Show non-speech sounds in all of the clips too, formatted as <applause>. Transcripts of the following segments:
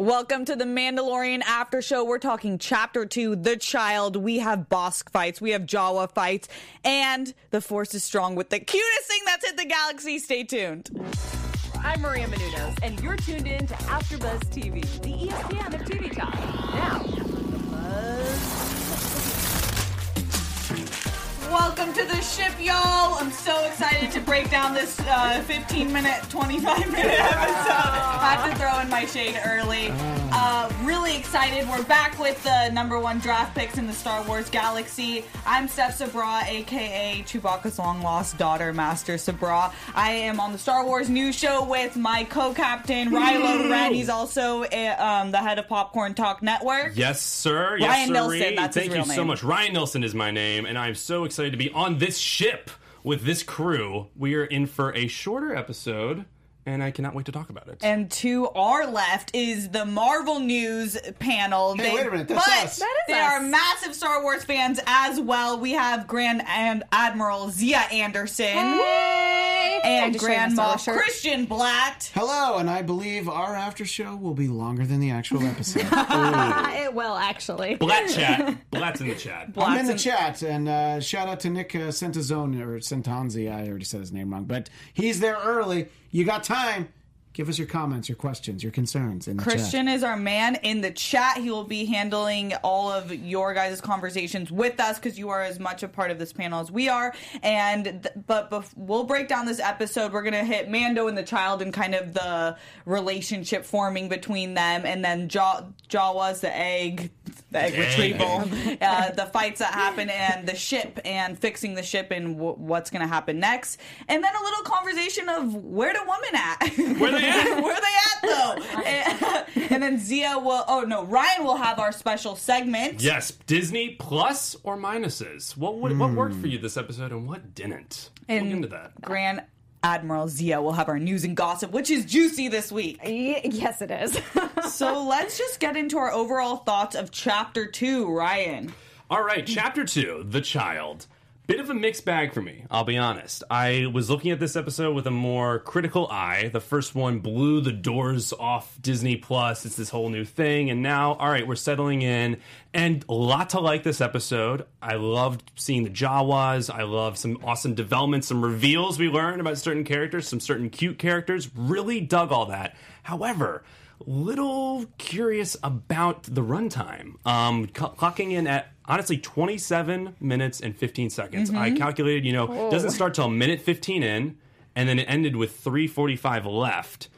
Welcome to the Mandalorian After Show. We're talking Chapter 2, The Child. We have boss fights, we have Jawa fights, and the Force is strong with the cutest thing that's hit the galaxy. Stay tuned. I'm Maria Menounos, and you're tuned in to AfterBuzz TV, the ESPN of TV talk. Now, Welcome to the ship, y'all. I'm so excited to break down this uh, 15 minute, 25 minute episode. I have to throw in my shade early. Uh, really excited. We're back with the number one draft picks in the Star Wars galaxy. I'm Steph Sabra, aka Chewbacca's long lost daughter, Master Sabra. I am on the Star Wars news show with my co captain, Rilo Ren. He's also uh, um, the head of Popcorn Talk Network. Yes, sir. Yes, Ryan. Nilsson, that's his Thank real you so much. Ryan Nilsson is my name, and I'm so excited to be on this ship with this crew. We are in for a shorter episode, and I cannot wait to talk about it. And to our left is the Marvel News panel. Hey, wait a minute, that's but us. That is they us. are massive Star Wars fans as well. We have Grand and Admiral Zia Anderson and just Grand Star Moff Christian Blatt. Hello, and I believe our after show will be longer than the actual episode. <laughs> it will actually. Blatt <laughs> chat. Blatt's in the chat. I'm in the Blatt's chat, and uh, shout out to Nick uh, Centazone or Centanzi. I already said his name wrong, but he's there early. You got time. Give us your comments, your questions, your concerns in Christian is our man in the chat. He will be handling all of your guys' conversations with us because you are as much a part of this panel as we are. And th- but bef- we'll break down this episode. We're gonna hit Mando and the child and kind of the relationship forming between them, and then Jaw- Jawas, the egg, the egg retrieval, <laughs> uh, the fights that happen, and the ship, and fixing the ship, and w- what's gonna happen next, and then a little conversation of where the woman at. Where they at? <laughs> Where they at though? and, <laughs> and then Zia will. Oh no, Ryan will have our special segment. Yes, Disney plus or minuses. What would, what worked for you this episode, and what didn't? We'll And get into that. Grand Admiral Zia will have our news and gossip, which is juicy this week. Yes, it is. <laughs> So let's just get into our overall thoughts of Chapter Two, Ryan. All right, chapter two, The Child. Bit of a mixed bag for me, I'll be honest. I was looking at this episode with a more critical eye. The first one blew the doors off Disney Plus. It's this whole new thing. And now, all right, we're settling in. And a lot to like this episode. I loved seeing the Jawas. I love some awesome developments, some reveals we learned about certain characters, some certain cute characters. Really dug all that. However, little curious about the runtime. Um, cl- clocking in at honestly 27 minutes and 15 seconds. I calculated, you know, it doesn't start till minute 15 in, and then it ended with 345 left.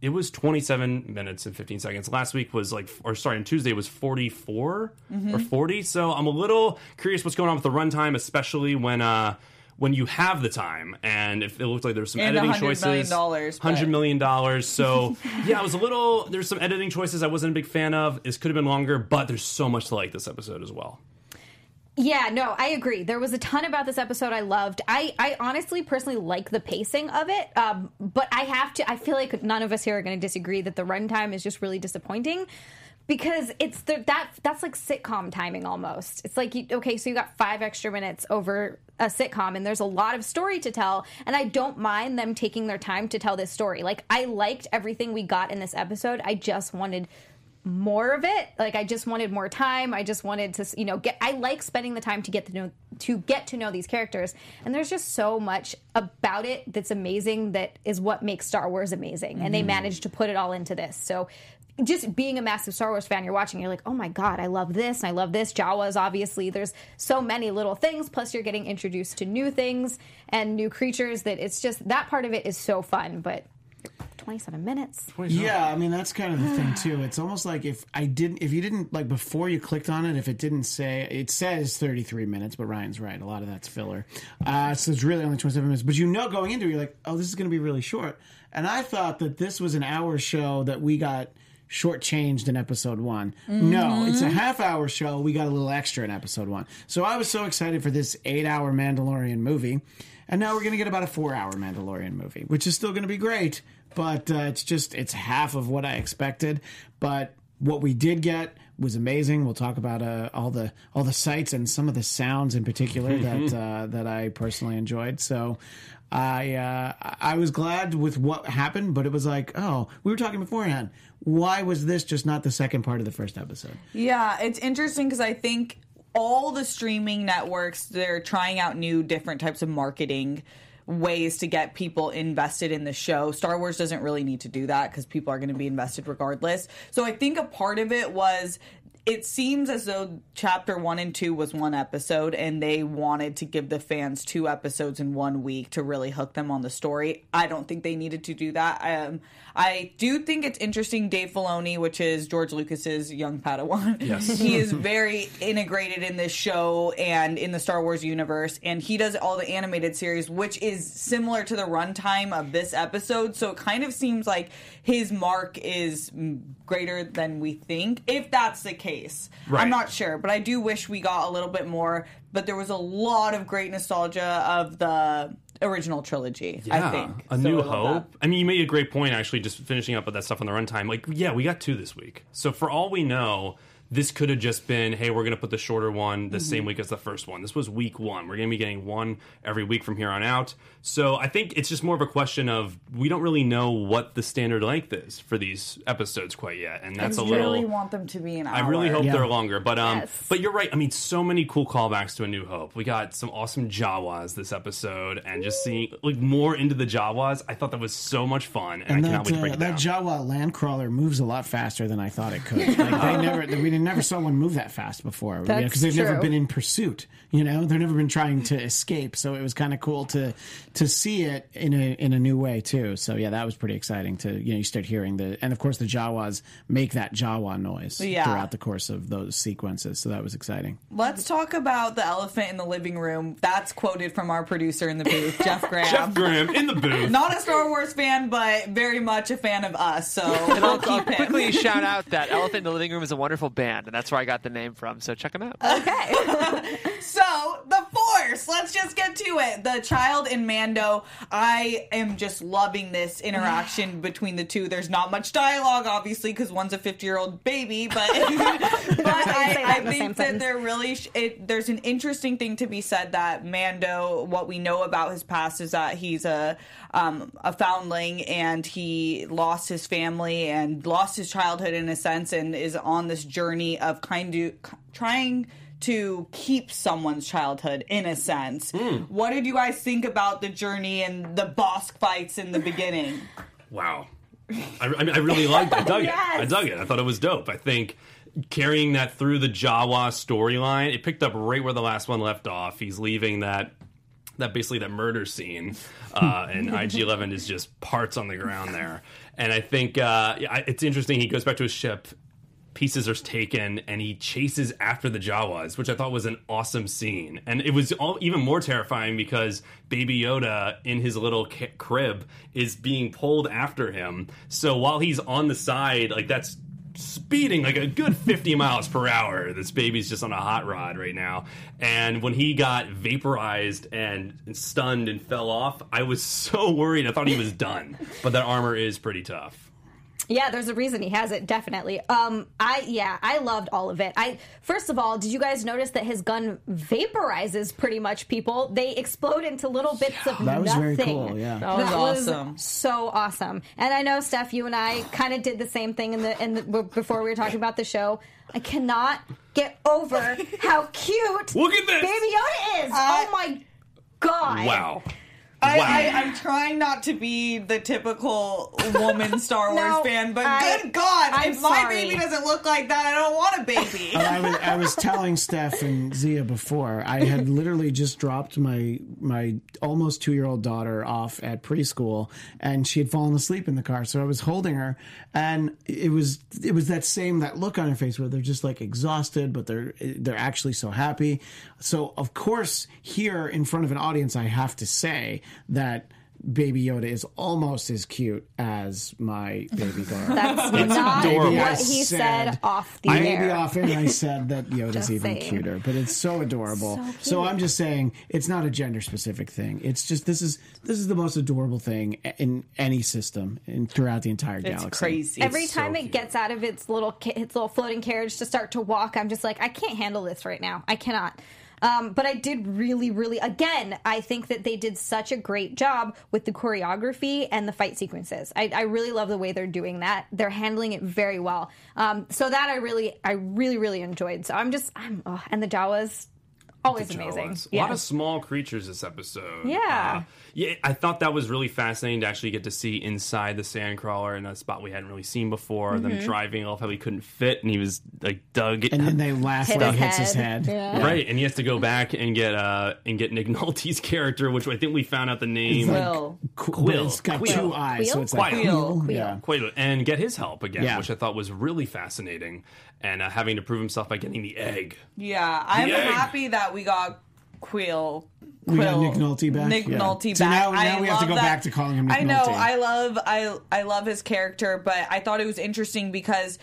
It was 27 minutes and 15 seconds. Last week was like, or sorry, on Tuesday was 44 or 40. So I'm a little curious what's going on with the runtime, especially when uh, when you have the time. And if it looked like there was some And editing $100 choices, million dollars, but- $100 million. So <laughs> yeah, I was a little. There's some editing choices I wasn't a big fan of. This could have been longer, but there's so much to like this episode as well. yeah, no, I agree. There was a ton about this episode I loved. I, I honestly, personally like the pacing of it, um, but I have to. I feel like none of us here are going to disagree that the runtime is just really disappointing. Because it's the, that that's like sitcom timing almost. It's like you, okay, so you got five extra minutes over a sitcom, and there's a lot of story to tell. And I don't mind them taking their time to tell this story. Like I liked everything we got in this episode. I just wanted more of it. Like I just wanted more time. I just wanted to, you know, get. I like spending the time to get to know to get to know these characters. And there's just so much about it that's amazing. That is what makes Star Wars amazing. And they mm-hmm. managed to put it all into this. So. Just being a massive Star Wars fan, you're watching, you're like, oh my God, I love this, and I love this. Jawas, obviously, there's so many little things, plus you're getting introduced to new things and new creatures that it's just, that part of it is so fun, but 27 minutes. Yeah, I mean that's kind of the thing too. It's almost like if I didn't, if you didn't like before you clicked on it, if it didn't say it says 33 minutes, but Ryan's right, a lot of that's filler. Uh, so it's really only 27 minutes. But you know, going into it, you're like, oh, this is going to be really short. And I thought that this was an hour show that we got shortchanged in episode one. No, it's a half hour show. We got a little extra in episode one. So I was so excited for this eight hour Mandalorian movie. And now we're going to get about a four hour Mandalorian movie, which is still going to be great, but uh, it's just, it's half of what I expected. But what we did get was amazing. We'll talk about uh, all the all the sights and some of the sounds in particular that uh, that I personally enjoyed. So I uh, I was glad with what happened, but it was like, oh, we were talking beforehand. Why was this just not the second part of the first episode? Yeah, it's interesting because I think all the streaming networks they're trying out new different types of marketing ways to get people invested in the show. Star Wars doesn't really need to do that because people are going to be invested regardless. So I think a part of it was it seems as though chapter one and two was one episode and they wanted to give the fans two episodes in one week to really hook them on the story. I don't think they needed to do that. Um, I do think it's interesting. Dave Filoni, which is George Lucas's young Padawan, Yes. <laughs> he is very integrated in this show and in the Star Wars universe, and he does all the animated series, which is similar to the runtime of this episode. So it kind of seems like his mark is greater than we think, if that's the case. Right. I'm not sure, but I do wish we got a little bit more. But there was a lot of great nostalgia of the original trilogy. I think A So New I love that. Hope. I mean, you made a great point, actually, just finishing up with that stuff on the runtime. Like, yeah, we got two this week. So, for all we know, this could have just been, hey, we're going to put the shorter one the same week as the first one. This was week one. We're going to be getting one every week from here on out. So, I think it's just more of a question of we don't really know what the standard length is for these episodes quite yet. And that's I a little. I really want them to be an hour. I really hope Yeah. they're longer, but um, Yes. but you're right. I mean, so many cool callbacks to A New Hope. We got some awesome Jawas this episode, and just seeing like more into the Jawas, I thought that was so much fun, and, And I cannot that, wait to break uh, it that down. Jawa landcrawler moves a lot faster than I thought it could. <laughs> Like they never, we never saw one move that fast before. That's because they've never been in pursuit. You know, they've never been trying to escape. So it was kind of cool to to see it in a in a new way too. So yeah, that was pretty exciting. To you know, you start hearing the and of course the Jawas make that Jawa noise Yeah. throughout the course of those sequences. So that was exciting. Let's talk about the elephant in the living room. That's quoted from our producer in the booth, <laughs> Jeff Graham. Jeff Graham in the booth. Not a Star Wars fan, but very much a fan of us. So And I'll, I'll quickly <laughs> shout out that Elephant in the Living Room is a wonderful band, and that's where I got the name from. So check them out. Okay. <laughs> so the Force. Let's just get to it. The child and Mando. I am just loving this interaction <sighs> between the two. There's not much dialogue, obviously, because one's a 50 year old baby, but <laughs> but <laughs> I, I in think that sentence. they're really. sh- It, there's an interesting thing to be said that Mando. What we know about his past is that he's a um, a foundling and he lost his family and lost his childhood in a sense and is on this journey of kind of trying to keep someone's childhood in a sense. What did you guys think about the journey and the boss fights in the beginning? Wow. I, I, mean, I really liked it. I dug it. I dug it. I thought it was dope. I think carrying that through the Jawa storyline, it picked up right where the last one left off. He's leaving that that basically that murder scene, uh, <laughs> and IG Eleven is just parts on the ground there. And I think uh, it's interesting. He goes back to his ship. Pieces are taken, and he chases after the Jawas, which I thought was an awesome scene. And it was all even more terrifying because Baby Yoda in his little crib is being pulled after him. So while he's on the side, like that's speeding like a good 50 miles per hour. This baby's just on a hot rod right now. And when he got vaporized and stunned and fell off, I was so worried. I thought he was done. But that armor is pretty tough. Yeah, there's a reason he has it. Definitely. Um, I yeah, I loved all of it. I first of all, did you guys notice that his gun vaporizes pretty much people? They explode into little bits of nothing. That was very cool, yeah. That was awesome. so awesome. And I know Steph, you and I kind of did the same thing in the in the before we were talking about the show. I cannot get over how cute Look at this! Baby Yoda is. oh my god! Wow. I, Wow. I, I'm trying not to be the typical woman <laughs> Star Wars No, fan, but I- good God, I'm if my baby doesn't look like that, I don't want a baby. I was, I was telling Steph and Zia before. I had <laughs> literally just dropped my my almost two year old daughter off at preschool, and she had fallen asleep in the car. So I was holding her, and it was it was that same that look on her face where they're just like exhausted, but they're they're actually so happy. So of course, here in front of an audience, I have to say that. Baby Yoda is almost as cute as my baby girl. <laughs> That's not adorable. what he said- said off the Maybe air. off air I said that Yoda's Just even saying. cuter, but it's so adorable. So So. I'm just saying it's not a gender specific thing. It's just this is this is the most adorable thing in any system in throughout the entire It's galaxy. crazy. Every so time it cute. gets out of its little its little floating carriage to start to walk, I'm just like, I can't handle this right now. I cannot. Um, but I did really, really, again, I think that they did such a great job with the choreography and the fight sequences. I, I really love the way they're doing that. They're handling it very well. Um, so that I really, I really, really enjoyed. So I'm just, I'm, oh, and the Jawas, always amazing. A lot of small creatures this episode. Yeah. Uh, yeah, I thought that was really fascinating to actually get to see inside the sandcrawler in a spot we hadn't really seen before. Mm-hmm. Them driving, I love how he couldn't fit and he was like dug. And then they laugh Hit when he hits his head. head. Yeah. Right, and he has to go back and get uh and get Nick Nolte's <laughs> character, which I think we found out the name. Will. Qu- Kuiil. but It's got Kuiil. two eyes, so Kuiil? it's like Kuiil. Kuiil. Yeah. Quite, and get his help again, Yeah. which I thought was really fascinating, and uh, having to prove himself by getting the egg. Yeah, I'm egg. happy that we got Kuiil. We got Kuiil- Nick Nolte back? Nick Yeah. Nolte So back. now- now I we have to love go that. back to calling him Nick I know. Nolte. I love. I I love his character, but I thought it was interesting because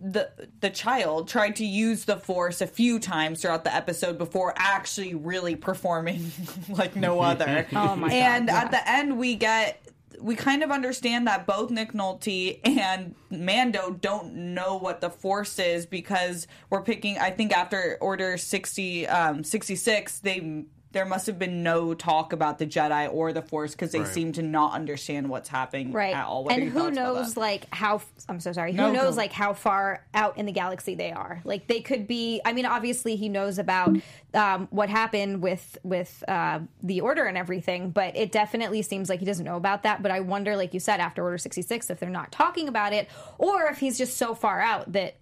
the the child tried to use the force a few times throughout the episode before actually really performing <laughs> like no <laughs> other. Oh my God, And yeah. at the end, we get. We kind of understand that both Nick Nolte and Mando don't know what the Force is because we're picking. I think after Order 60, um, 66, they there must have been no talk about the Jedi or the Force because they Right. seem to not understand what's happening right at all. What are and who knows like how i'm so sorry who No, knows go. like how far out in the galaxy they are like they could be i mean obviously he knows about um, what happened with with uh, the order and everything but it definitely seems like he doesn't know about that but i wonder like you said after order 66 if they're not talking about it or if he's just so far out that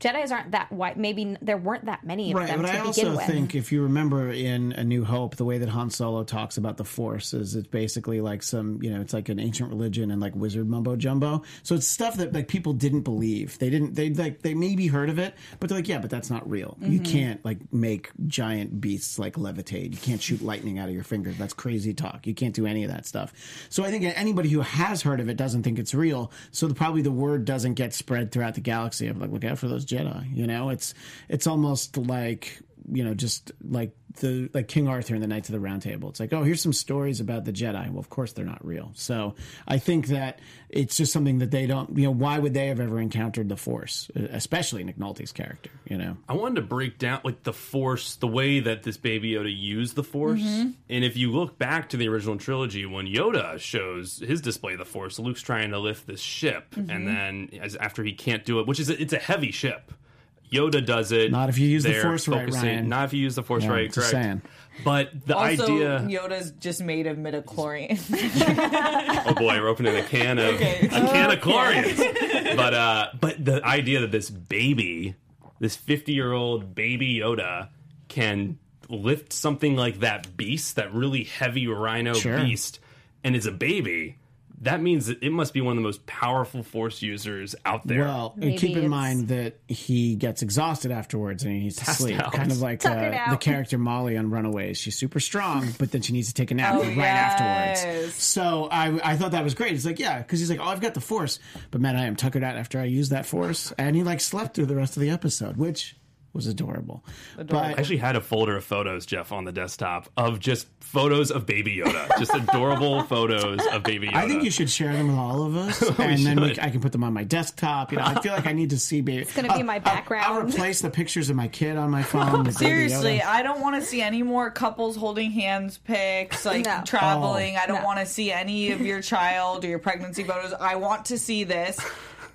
jedis aren't that white maybe there weren't that many of Right, them but to I begin also with think if you remember in A New Hope, the way that Han Solo talks about the Force is it's basically like some, you know, it's like an ancient religion and like wizard mumbo jumbo. So it's stuff that like people didn't believe. They didn't. They like they maybe heard of it, but they're like, yeah, but that's not real. You mm-hmm. can't like make giant beasts like levitate. You can't shoot lightning out of your fingers. That's crazy talk. You can't do any of that stuff. So I think anybody who has heard of it doesn't think it's real. So the, probably the word doesn't get spread throughout the galaxy of like, look out for those Jedi. You know, it's it's almost like you know, just like the like King Arthur and the Knights of the Round Table. It's like, oh, here's some stories about the Jedi. Well, of course they're not real. So I think that it's just something that they don't. You know, why would they have ever encountered the Force, especially Nick Nolte's character? You know, I wanted to break down like the force, the way that this baby Yoda used the force. Mm-hmm. And if you look back to the original trilogy, when Yoda shows his display of the force, Luke's trying to lift this ship, mm-hmm. and then as after he can't do it, which is it's a heavy ship. Yoda does it. Not if you use the They're Force right, Ryan. Not if you use the force Yeah, right, correct. saying. But the Also, idea. Yoda's just made of midichlorian. oh boy, we're opening a can of a can of chlorians. but uh, but the idea that this baby, this fifty year old baby Yoda, can lift something like that beast, that really heavy rhino Sure. beast, and is a baby. That means that it must be one of the most powerful force users out there. well, and keep in it's- mind that he gets exhausted afterwards and he needs to Passed sleep. out. Kind of like uh, the character Molly on Runaways. She's super strong, but then she needs to take a nap Oh, right yes. afterwards. So I, I thought that was great. It's like, yeah, because he's like, oh, I've got the Force, but man, I am tuckered out after I use that Force, and he like slept through the rest of the episode, which was adorable. I But actually had a folder of photos, Jeff, on the desktop of just photos of baby Yoda, just adorable <laughs> photos of baby Yoda. I think you should share them with all of us, <laughs> and then we. I can put them on my desktop. You know, I feel like I need to see baby. It's gonna be my background. I'll background. replace the pictures of my kid on my <laughs> phone. with Seriously, I don't want to see any more couples holding hands pics, like No. traveling. Oh. I don't No. want to see any of your child or your pregnancy photos. I want to see this.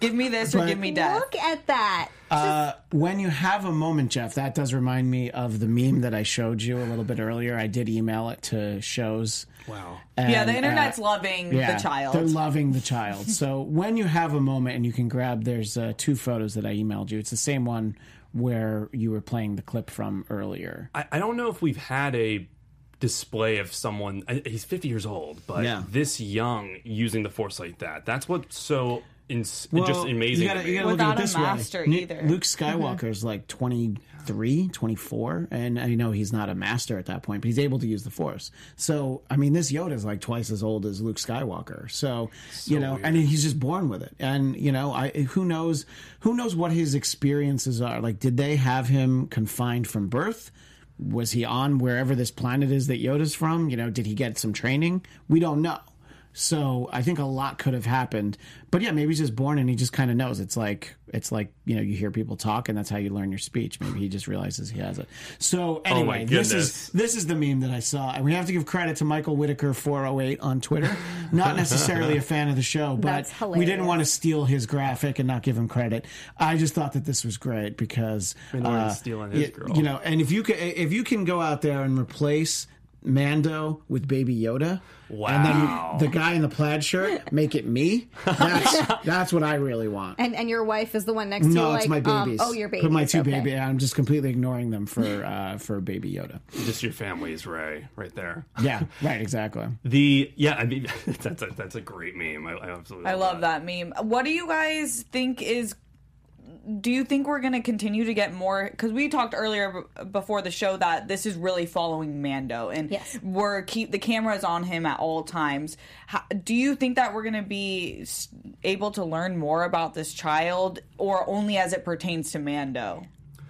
Give me this or give me death. look at that Uh, when you have a moment, Jeff, that does remind me of the meme that I showed you a little bit earlier. I did email it to shows. Wow. yeah, the internet's uh, loving yeah, the child. They're loving the child. so <laughs> when you have a moment and you can grab, there's uh, two photos that I emailed you. It's the same one where you were playing the clip from earlier. I, I don't know if we've had a display of someone. He's 50 years old, but Yeah. this young using the force like that. That's what's so ins- just amazing. You gotta, you gotta look at Without it a this master way. Ni- either. Luke mm-hmm. Skywalker's like 23, 24, and I know he's not a master at that point, but he's able to use the Force. So, I mean, this Yoda is like twice as old as Luke Skywalker. So, you know, and he's just born with it. And you know, I who knows who knows what his experiences are. Like, did they have him confined from birth? Was he on wherever this planet is that Yoda's from? You know, did he get some training? We don't know So I think a lot could have happened. But yeah, maybe he's just born and he just kind of knows. It's like it's like you know you hear people talk and that's how you learn your speech. Maybe he just realizes he has it. So anyway, this is this is the meme that I saw, and we have to give credit to Michael Whitaker four hundred eight on Twitter. <laughs> Not necessarily a fan of the show, but we didn't want to steal his graphic and not give him credit. I just thought that this was great because didn't uh, steal on his y- girl. You know, and if you can, if you can go out there and replace Mando with Baby Yoda, and then the guy in the plaid shirt make it me. That's <laughs> that's what I really want. And and your wife is the one next to you. No, like, it's my um, babies. oh, your babies. Put my two okay. baby. I'm just completely ignoring them for uh, for Baby Yoda. Just your family's Ray right there. Yeah, right, exactly. The yeah, I mean <laughs> that's a that's a great meme. I, I absolutely I love that meme. What do you guys think is? Do you think we're going to continue to get more? Because we talked earlier b- before the show that this is really following Mando, and Yes. we're keep the cameras on him at all times. How, do you think that we're going to be able to learn more about this child, or only as it pertains to Mando?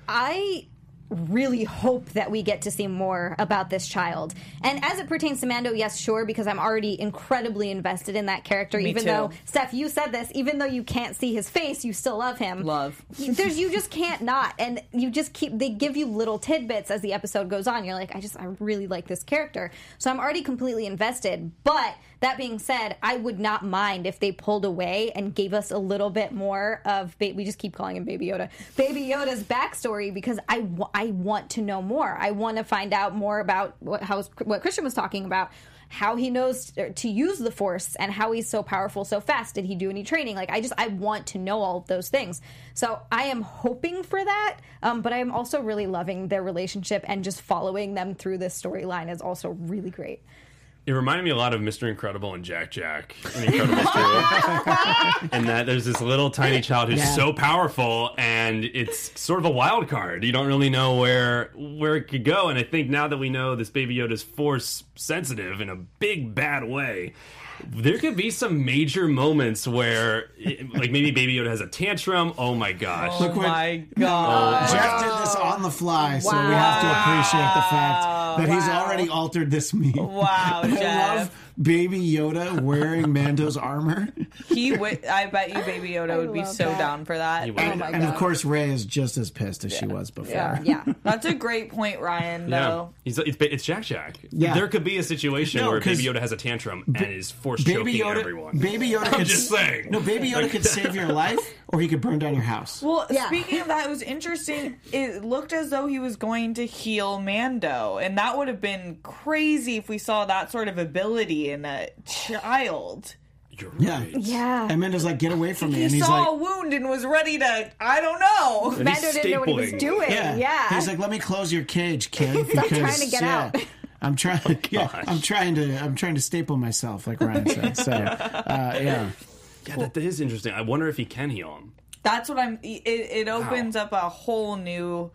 I really hope that we get to see more about this child. And as it pertains to Mando, yes, sure, because I'm already incredibly invested in that character. Me even too. though, Steph, you said this, even though you can't see his face, you still love him. Love. There's you just can't not, and you just keep. They give you little tidbits as the episode goes on. You're like, I just, I really like this character, so I'm already completely invested. But that being said, I would not mind if they pulled away and gave us a little bit more of. Ba- we just keep calling him Baby Yoda, Baby Yoda's backstory because I, I want to know more. I want to find out more about what how what Christian was talking about how he knows to use the force and how he's so powerful so fast did he do any training like i just i want to know all of those things so i am hoping for that um, but i'm also really loving their relationship and just following them through this storyline is also really great It reminded me a lot of Mr. Incredible and Jack Jack in Incredibles 2. <laughs> and that there's this little tiny child who's Yeah. so powerful and it's sort of a wild card. You don't really know where where it could go. And I think now that we know this baby Yoda's force sensitive in a big bad way, there could be some major moments where like maybe baby Yoda has a tantrum. Oh my gosh. Oh my oh, god! Jeff did this on the fly, so we have to appreciate the fact that he's already altered this meme. Wow, <laughs> I Jeff. Love Baby Yoda wearing <laughs> Mando's armor. He, wi- I bet you, Baby Yoda would be so that. down for that. would. oh my and of course, Ray is just as pissed as she was before. yeah <laughs> That's a great point, Ryan. Yeah, Though he's it's, it's Jack Jack. Yeah. there could be a situation No, where 'cause Baby Yoda has a tantrum and is forced Baby choking Yoda, everyone. Baby Yoda I'm could just saying. No, Baby Yoda could save your <laughs> life, or he could burn down your house. Well, Yeah. speaking of that, it was interesting. It looked as though he was going to heal Mando, and that would have been crazy if we saw that sort of ability in a child. You're Yeah. right. yeah And Mando's like, "Get away from me!" He and he's saw a wound and was ready to. I don't know. And he's Mando didn't know what he was doing "Yeah, yeah, He's like, "Let me close your cage, kid." Stop because, trying to get yeah, out. I'm trying. yeah. I'm trying to. I'm trying to staple myself, like Ryan said. So, uh, yeah. Yeah, that, that is interesting. I wonder if he can heal him. That's what I'm. It, it opens up a whole new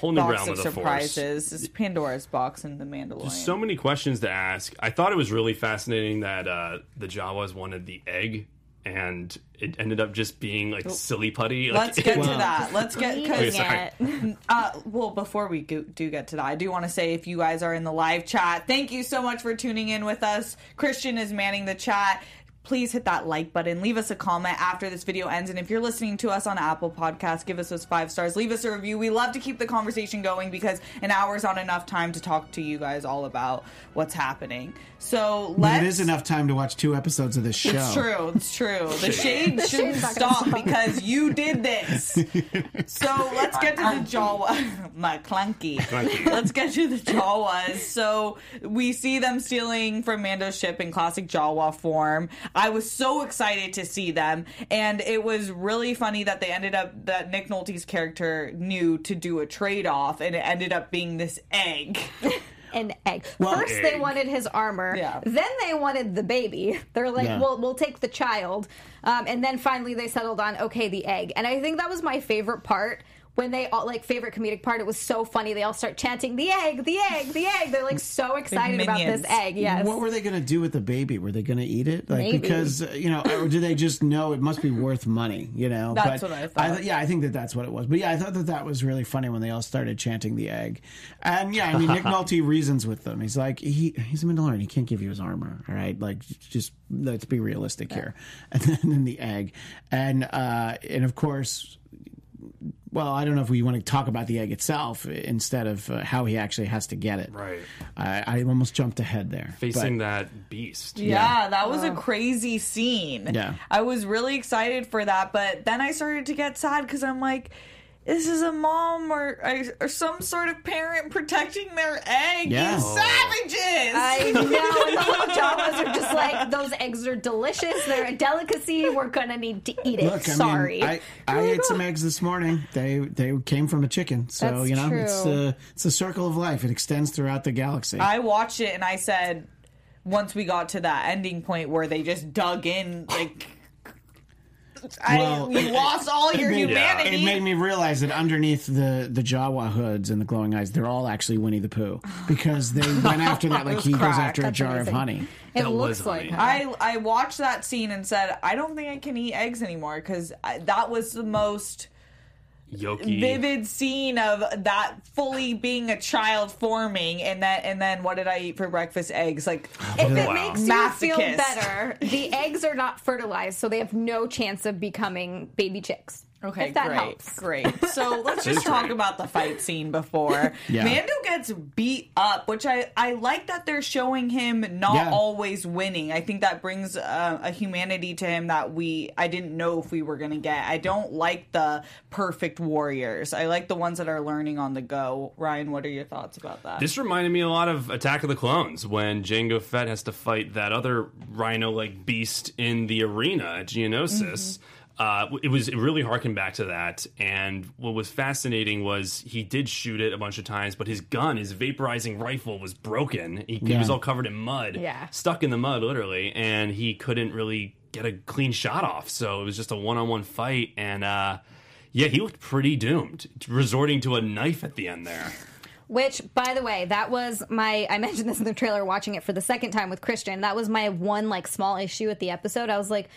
Whole new box realm of of the force. surprises. It's Pandora's box in the Mandalorian. So many questions to ask. I thought it was really fascinating that uh, the Jawas wanted the egg, and it ended up just being like silly putty. Like, Let's get to that. Let's get Wait a because second. Uh, well, before we go, do get to that, I do want to say if you guys are in the live chat, thank you so much for tuning in with us. Christian is manning the chat. Please hit that like button. Leave us a comment after this video ends. And if you're listening to us on Apple Podcasts, give us those five stars. Leave us a review. We love to keep the conversation going because an hour is not enough time to talk to you guys all about what's happening. So let's. it is enough time to watch two episodes of this show. It's true. It's true. The shade The shouldn't shade's not gonna stop stop. because you did this. <laughs> So let's get to the Jawa. <laughs> My clunky. Clunky. Let's get to the Jawas. So we see them stealing from Mando's ship in classic Jawa form. I was so excited to see them, and it was really funny that they ended up that Nick Nolte's character knew to do a trade off, and it ended up being this egg. <laughs> an egg. Well- First, they wanted his armor. Yeah. Then they wanted the baby. They're like, Yeah. "Well, we'll take the child." Um, and then finally, they settled on okay, the egg. And I think that was my favorite part when they all like favorite comedic part, it was so funny. They all start chanting the egg, the egg, the egg. They're like so <laughs> excited about this egg. Yes. What were they going to do with the baby? Were they going to eat it? Like Maybe. because uh, you know, or do they just know it must be worth money? You know, That's But what I thought. th- yeah, I think that that's what it was. But yeah, I thought that that was really funny when they all started chanting the egg. And yeah, I mean, Nick <laughs> Nolte reasons with them. He's like, he he's a Mandalorian. He can't give you his armor. All right, like just let's be realistic here. <laughs> And then, then the egg, and uh, and of course. Well, I don't know if we want to talk about the egg itself instead of uh, how he actually has to get it. Right. I, I almost jumped ahead there. Facing but- that beast. Yeah, that was a crazy scene. Yeah. I was really excited for that, but then I started to get sad because I'm like, this is a mom or, or some sort of parent protecting their egg. Yeah. You Oh. savages! I <laughs> know, and the whole Jawas are just like those eggs are delicious. They're a delicacy. We're gonna need to eat it. Look, I Sorry. mean, I, I ate some eggs this morning. They they came from a chicken, so That's you know it's true. uh, it's a circle of life. It extends throughout the galaxy. I watched it and I said, once we got to that ending point where they just dug in, like, Well, I, you lost all your it made, humanity. it made me realize that underneath the the Jawa hoods and the glowing eyes, they're all actually Winnie the Pooh because they <laughs> went after that like he goes cracked. after a jar amazing. of honey. it That looks like funny. her. I I watched that scene and said, I don't think I can eat eggs anymore because that was the most Yoki. vivid scene of that fully being a child forming, and that and then what did I eat for breakfast? Eggs. Like If oh, it makes you feel better, the eggs are not fertilized, so they have no chance of becoming baby chicks. Okay, if that great, helps. great. So let's <laughs> just talk great. about the fight scene before. <laughs> Yeah. Mando gets beat up, which I I like that they're showing him not Yeah. always winning. I think that brings uh, a humanity to him that we I didn't know if we were gonna get. I don't like the perfect warriors. I like the ones that are learning on the go. Ryan, what are your thoughts about that? This reminded me a lot of Attack of the Clones when Jango Fett has to fight that other rhino-like beast in the arena at Geonosis. Uh, it was it really harkened back to that, and what was fascinating was he did shoot it a bunch of times, but his gun, his vaporizing rifle, was broken. He, he was all covered in mud, Yeah. stuck in the mud literally, and he couldn't really get a clean shot off. So it was just a one-on-one fight, and uh, yeah, he looked pretty doomed, resorting to a knife at the end there. Which, by the way, that was my. I mentioned this in the trailer watching it for the second time with Christian. That was my one, like, small issue with the episode. I was like,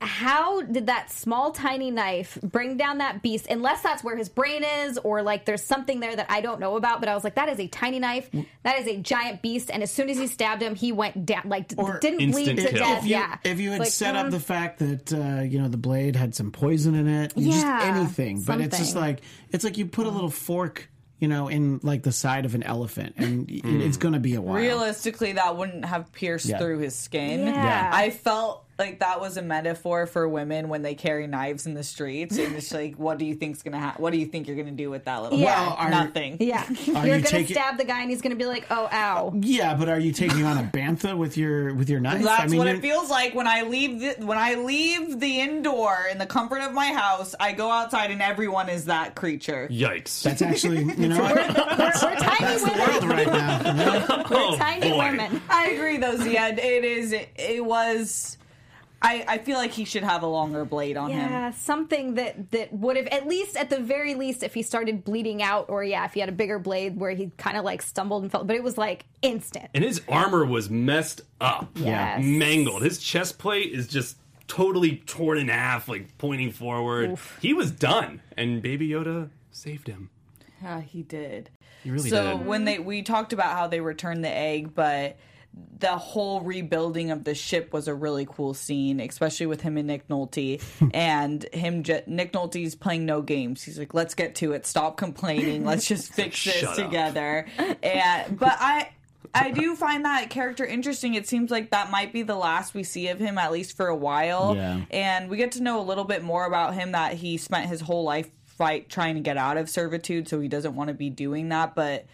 how did that small, tiny knife bring down that beast? Unless that's where his brain is, or like there's something there that I don't know about. But I was like, that is a tiny knife. That is a giant beast. And as soon as he stabbed him, he went down. Like, d- Or didn't bleed instant to kill. death. If you, yeah. if you had Like, set mm, up the fact that uh, you know the blade had some poison in it, just Yeah, anything, but it's just something. like it's like you put a little fork, you know, in like the side of an elephant, and it- it's going to be a while. Realistically, that wouldn't have pierced Yeah. through his skin. Yeah. Yeah. I felt like that was a metaphor for women when they carry knives in the streets, and it's like, what do you think's gonna happen? What do you think you're gonna do with that little? Yeah. Well, Well, are- nothing. yeah. Are <laughs> You're you going to taking- stab the guy and he's going to be like, oh, ow. Yeah, but are you taking on a bantha with your with your knife? That's I mean, what you're- it feels like when I leave the, when I leave the indoor in the comfort of my house. I go outside and everyone is that creature. Yikes! That's actually, you know, what? <laughs> We're, we're tiny women. world right now. you know? oh, tiny boy. women. I agree, though, Zia. It is. It was. I, I feel like he should have a longer blade on him. Yeah, something that that would have at least at the very least if he started bleeding out or yeah, if he had a bigger blade where he kind of like stumbled and fell, but it was like instant. And his armor was messed up. Yes. Mangled. His chest plate is just totally torn in half, like pointing forward. He was done. And Baby Yoda saved him. Yeah, he did. He really did. so did. when they we talked about how they returned the egg, but the whole rebuilding of the ship was a really cool scene, especially with him and Nick Nolte <laughs> and him. Ju- Nick Nolte's playing no games. He's like, "Let's get to it. Stop complaining. Let's just <laughs> fix this up. together." And but I. I do find that character interesting. It seems like that might be the last we see of him, at least for a while. Yeah. And we get to know a little bit more about him that he spent his whole life fight trying to get out of servitude, so he doesn't want to be doing that. But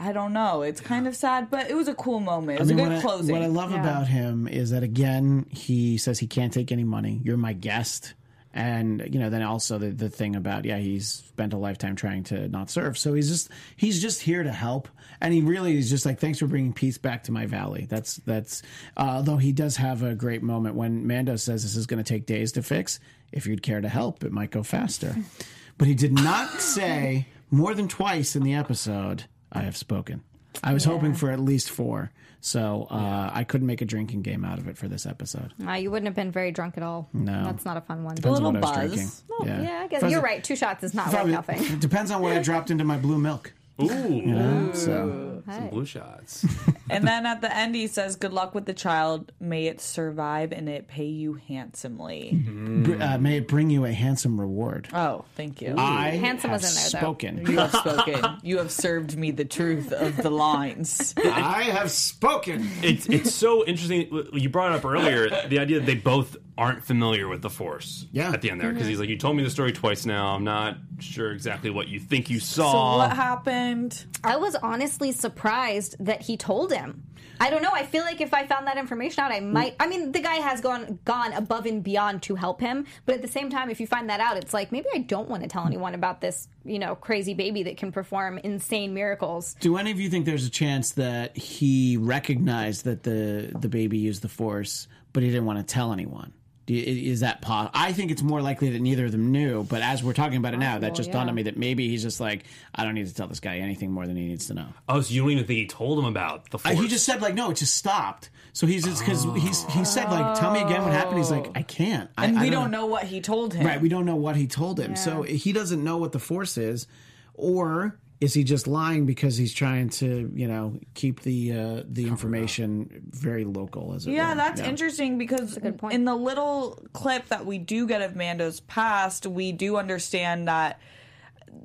I don't know. It's kind of sad, but it was a cool moment. It was a what good I, closing. what I love about him is that again he says he can't take any money. You're my guest, and you know then also the the thing about yeah he's spent a lifetime trying to not serve, so he's just he's just here to help, and he really is just like thanks for bringing peace back to my valley. That's that's uh, although he does have a great moment when Mando says this is going to take days to fix. If you'd care to help, it might go faster. <laughs> but he did not say more than twice in the episode. I have spoken. I was hoping for at least four, so uh, I couldn't make a drinking game out of it for this episode. Uh, you wouldn't have been very drunk at all. No. That's not a fun one. Depends little on what I was buzz. drinking. Oh, yeah. I guess If you're was- right. Two shots is not Probably- like nothing. It <laughs> depends on what I dropped into my blue milk. Ooh, So some blue shots. <laughs> And then at the end, he says, "Good luck with the child. May it survive and it pay you handsomely." br- uh, may it bring you a handsome reward. Oh, thank you. I Handsome have was in there, though. spoken. you have spoken. You have served me the truth of the lines. <laughs> I have spoken. it's it's so interesting. You brought it up earlier the idea that they both aren't familiar with the Force. Yeah. At the end there, because he's like, you told me the story twice now. I'm not sure exactly what you think you So saw. what happened? I was honestly surprised that he told him. I don't know. I feel like if I found that information out, I might. I mean, the guy has gone gone above and beyond to help him, but at the same time, if you find that out, it's like maybe I don't want to tell anyone about this, you know, crazy baby that can perform insane miracles. Do any of you think there's a chance that he recognized that the the baby used the force, but he didn't want to tell anyone? Do you, is that possible? I think it's more likely that neither of them knew. But as we're talking about it now, that Possible, just dawned on me that maybe he's just like, I don't need to tell this guy anything more than he needs to know. oh, so you don't even think he told him about the Uh, he just said like, no, it just stopped. So he's just because he's he said like, tell me again what happened. He's like, I can't. I, And I we don't know what he told him. Right, we don't know what he told him. So he doesn't know what the force is, or is he just lying because he's trying to, you know, keep the uh, the information very local as it Yeah, were. that's interesting because good point. in the little clip that we do get of Mando's past, we do understand that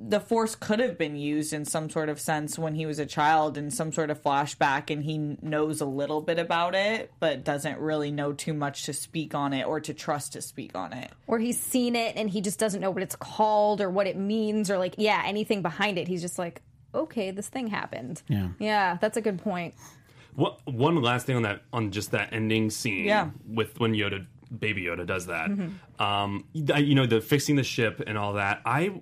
the force could have been used in some sort of sense when he was a child in some sort of flashback and he knows a little bit about it but doesn't really know too much to speak on it or to trust to speak on it. Or he's seen it and he just doesn't know what it's called or what it means or like, yeah, anything behind it. He's just like, okay, this thing happened. Yeah. Yeah, that's a good point. What, one last thing on that, on just that ending scene. Yeah. With when Yoda, Baby Yoda, does that. Um, I- you know, the fixing the ship and all that. I,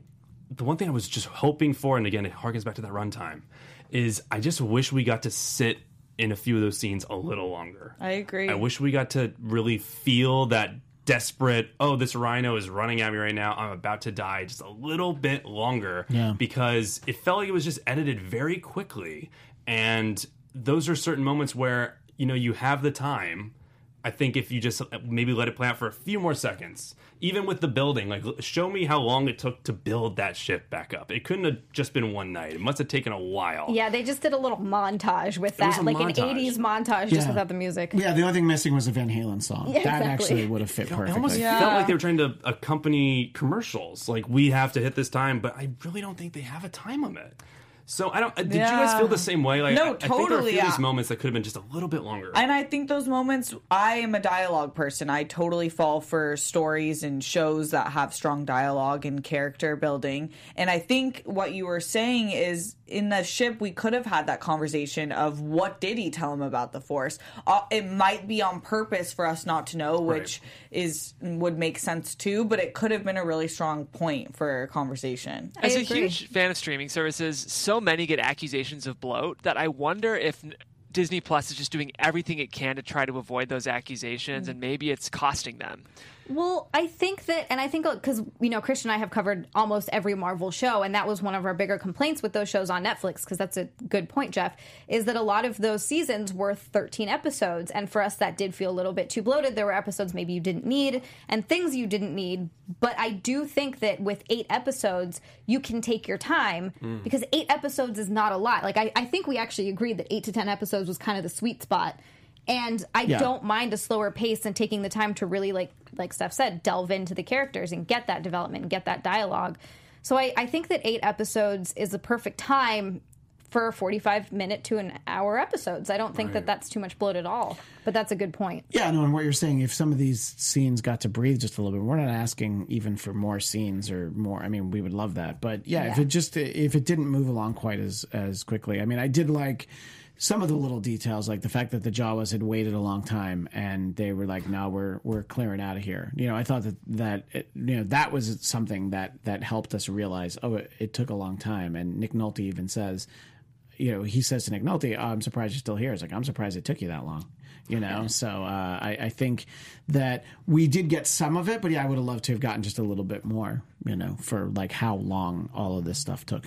the one thing I was just hoping for, and again, it harkens back to that runtime, is I just wish we got to sit in a few of those scenes a little longer. I agree. I wish we got to really feel that desperate, oh, this rhino is running at me right now. I'm about to die just a little bit longer. Yeah. Because it felt like it was just edited very quickly. And those are certain moments where, you know, you have the time. I think if you just uh, maybe let it play out for a few more seconds, even with the building, like show me how long it took to build that ship back up. It couldn't have just been one night. It must have taken a while. Yeah, they just did a little montage with that, like montage. an 80s montage just without the music. Yeah, the only thing missing was a Van Halen song. Yeah, that exactly. actually would have fit It perfectly. almost Yeah. felt like they were trying to accompany commercials. Like we have to hit this time, but I really don't think they have a time limit. So I don't. Did you guys feel the same way? Like No, I, I think there are a few of yeah. these moments that could have been just a little bit longer. And I think those moments, I am a dialogue person. I totally fall for stories and shows that have strong dialogue and character building. And I think what you were saying is in the ship, we could have had that conversation of what did he tell him about the Force. Uh, it might be on purpose for us not to know, which is would make sense too. But it could have been a really strong point for conversation. As a huge fan of streaming services, so many get accusations of bloat that I wonder if Disney Plus is just doing everything it can to try to avoid those accusations, mm. and maybe it's costing them. Well, I think that, and I think uh, because you know, Christian and I have covered almost every Marvel show, and that was one of our bigger complaints with those shows on Netflix. Because that's a good point, Jeff. Is that a lot of those seasons were 13 episodes, and for us, that did feel a little bit too bloated. There were episodes maybe you didn't need, and things you didn't need. But I do think that with eight episodes, you can take your time hmm. because eight episodes is not a lot. Like I, I think we actually agreed that eight to ten episodes was kind of the sweet spot. And I Yeah. don't mind a slower pace and taking the time to really like like Steph said, delve into the characters and get that development and get that dialogue. So I, I think that eight episodes is the perfect time for 45 minute to an hour episodes. I don't think that that's too much bloat at all. But that's a good point. Yeah, no, and what you're saying, if some of these scenes got to breathe just a little bit, we're not asking even for more scenes or more. I mean, we would love that, but yeah, if it just if it didn't move along quite as as quickly, I mean, I did like some of the little details, like the fact that the Jawas had waited a long time and they were like, "No, we're we're clearing out of here." You know, I thought that that it, you know that was something that that helped us realize, oh, it, it took a long time, and Nick Nolte even says you know, he says to Nick Nolte, oh, "I'm surprised you're still here." It's like I'm surprised it took you that long. You know, so uh, I, I think that we did get some of it, but yeah, I would have loved to have gotten just a little bit more. You know, for like how long all of this stuff took.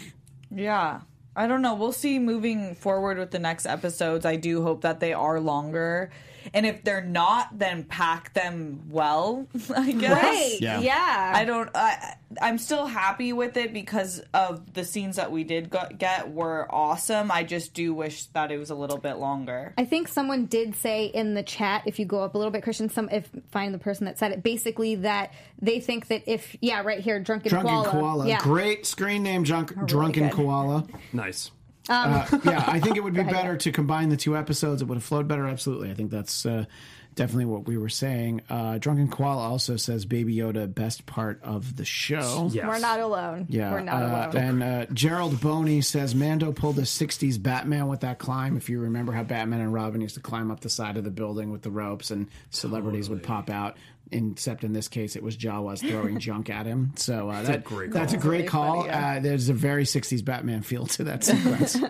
Yeah. I don't know. We'll see moving forward with the next episodes. I do hope that they are longer. And if they're not, then pack them well, <laughs> I guess. Right. Yeah. Yeah. I don't. I, I'm still happy with it because of the scenes that we did go- get were awesome. I just do wish that it was a little bit longer. I think someone did say in the chat, if you go up a little bit, Christian, some if find the person that said it, basically that they think that if yeah, right here, drunken, koala. Drunken koala, koala, yeah, great screen name, drunk, drunken good. koala. Nice. Uh, yeah, I think it would be <laughs> better to combine the two episodes. It would have flowed better. Absolutely, I think that's uh, definitely what we were saying. Uh, Drunken Koala also says Baby Yoda best part of the show. Yes. we're not alone. Yeah, we're not uh, alone. And uh, Gerald Boney says Mando pulled a '60s Batman with that climb. If you remember how Batman and Robin used to climb up the side of the building with the ropes, and celebrities would pop out. Except in this case, it was Jawas throwing junk at him. So uh, that, great that's a great really call. funny, yeah. uh, there's a very '60s Batman feel to that sequence. <laughs>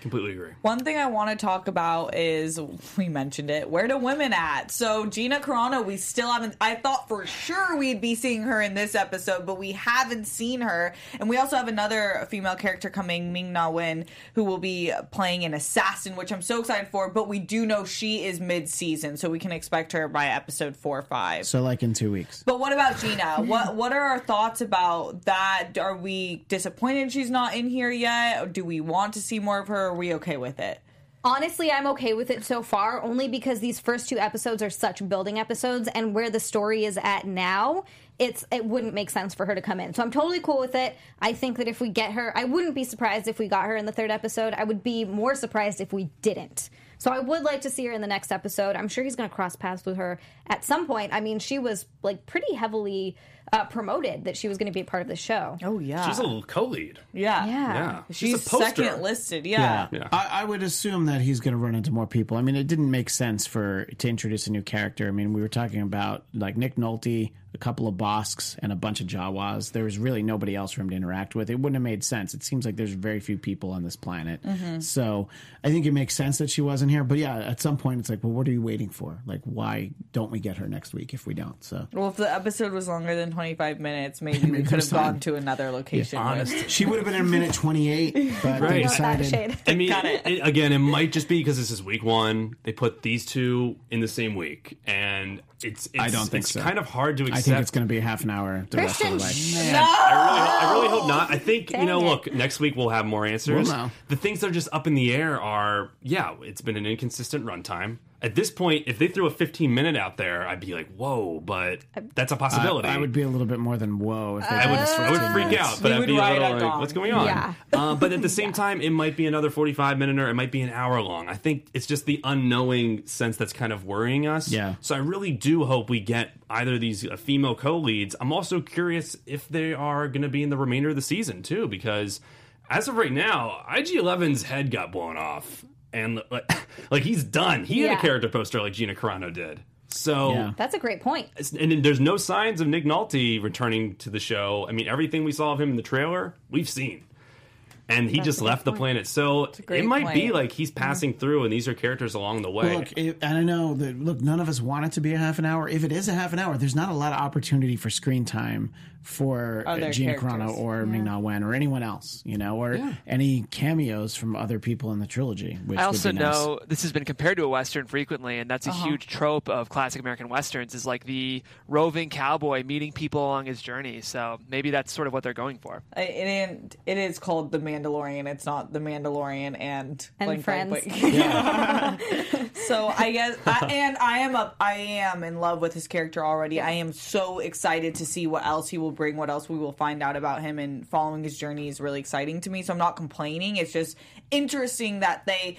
Completely agree. One thing I want to talk about is we mentioned it. Where do women at? So Gina Carano, we still haven't. I thought for sure we'd be seeing her in this episode, but we haven't seen her. And we also have another female character coming, Ming Na Wen, who will be playing an assassin, which I'm so excited for. But we do know she is mid-season, so we can expect her by episode four or five. so, like in two weeks. But what about Gina? what What are our thoughts about that? Are we disappointed she's not in here yet? Or do we want to see more of her? Are we okay with it? Honestly, I'm okay with it so far, only because these first two episodes are such building episodes, and where the story is at now, it's it wouldn't make sense for her to come in. So I'm totally cool with it. I think that if we get her, I wouldn't be surprised if we got her in the third episode. I would be more surprised if we didn't. So I would like to see her in the next episode. I'm sure he's going to cross paths with her at some point. I mean, she was like pretty heavily uh, promoted that she was going to be a part of the show. Oh yeah, She's a little co-lead. yeah, Yeah. Yeah. She's a poster. second listed. Yeah. Yeah. I, I would assume that he's going to run into more people. I mean, it didn't make sense for to introduce a new character. I mean, we were talking about like Nick Nolte, a couple of Bossks, and a bunch of Jawas. There was really nobody else for him to interact with. It wouldn't have made sense. It seems like there's very few people on this planet. So I think it makes sense that she wasn't here. But yeah, at some point, it's like, well, what are you waiting for? Like, why don't we get her next week if we don't? So Well, if the episode was longer than 25 minutes, maybe <laughs> we could have gone to another location. with- honest. she would have been in minute 28, <laughs> but they Right. That decided. shade. I mean, Got it. it- again, it might just be because this is week one. They put these two in the same week, and it's, it's I don't think it's so. kind of hard to accept. I think it's going to be a half an hour. The rest of the Christian, way. Man, I, really, I really hope not. I think you know. it. Look, next week we'll have more answers. We'll know. The things that are just up in the air are, yeah, it's been an inconsistent runtime. At this point, if they threw a 15 minute out there, I'd be like, whoa, but that's a possibility. I would be a little bit more than whoa if they I would, I would freak minutes. out, but We I'd be a little like, what's going on? Yeah. Uh, but at the same <laughs> time, it might be another 45 minute or it might be an hour long. I think it's just the unknowing sense that's kind of worrying us. Yeah. So I really do hope we get either of these uh, female co leads. I'm also curious if they are going to be in the remainder of the season, too, because as of right now, IG 11's head got blown off. And like, <laughs> like he's done. He had a character poster like Gina Carano did. So Yeah. That's a great point. and there's no signs of Nick Nolte returning to the show. I mean, everything we saw of him in the trailer, we've seen. And he just left the point. planet. So it might be like he's passing through and these are characters along the way. Look, it, and I know that. Look, none of us want it to be a half an hour. If it is a half an hour, there's not a lot of opportunity for screen time for uh, Other Gina characters. Carano or Ming Na Wen or anyone else, you know, or any cameos from other people in the trilogy. Which I would also be nice. know this has been compared to a western frequently, and that's a Uh-huh. huge trope of classic American westerns. Is like the roving cowboy meeting people along his journey. So maybe that's sort of what they're going for. I- It, ain't- it is called The Mandalorian. It's not The Mandalorian and And blank, blank, Friends. blank. <laughs> so I guess, I, and I am a, I am in love with his character already. I am so excited to see what else he will bring, what else we will find out about him, and following his journey is really exciting to me. So I'm not complaining. It's just interesting that they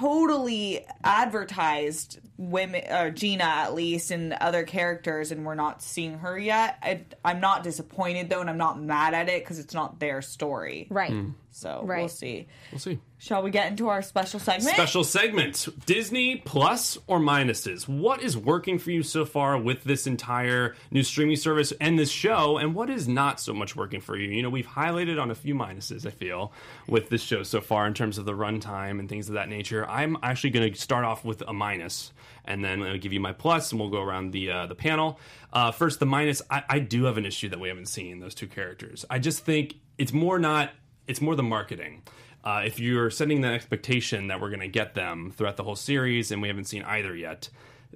totally advertised women, or Gina at least, and other characters, and we're not seeing her yet. I, I'm not disappointed though, and I'm not mad at it because it's not their story. Right. Hmm. So we'll see. We'll see. Shall we get into our special segment? Special segment Disney plus or minuses. What is working for you so far with this entire new streaming service and this show, and what is not so much working for you? You know, we've highlighted on a few minuses, I feel, with this show so far in terms of the runtime and things of that nature. I'm actually going to start off with a minus, and then I'll give you my plus, and we'll go around the uh, the panel. Uh, first, the minus. I, I do have an issue that we haven't seen those two characters. I just think it's more not. It's more the marketing. Uh, if you're setting the expectation that we're going to get them throughout the whole series and we haven't seen either yet,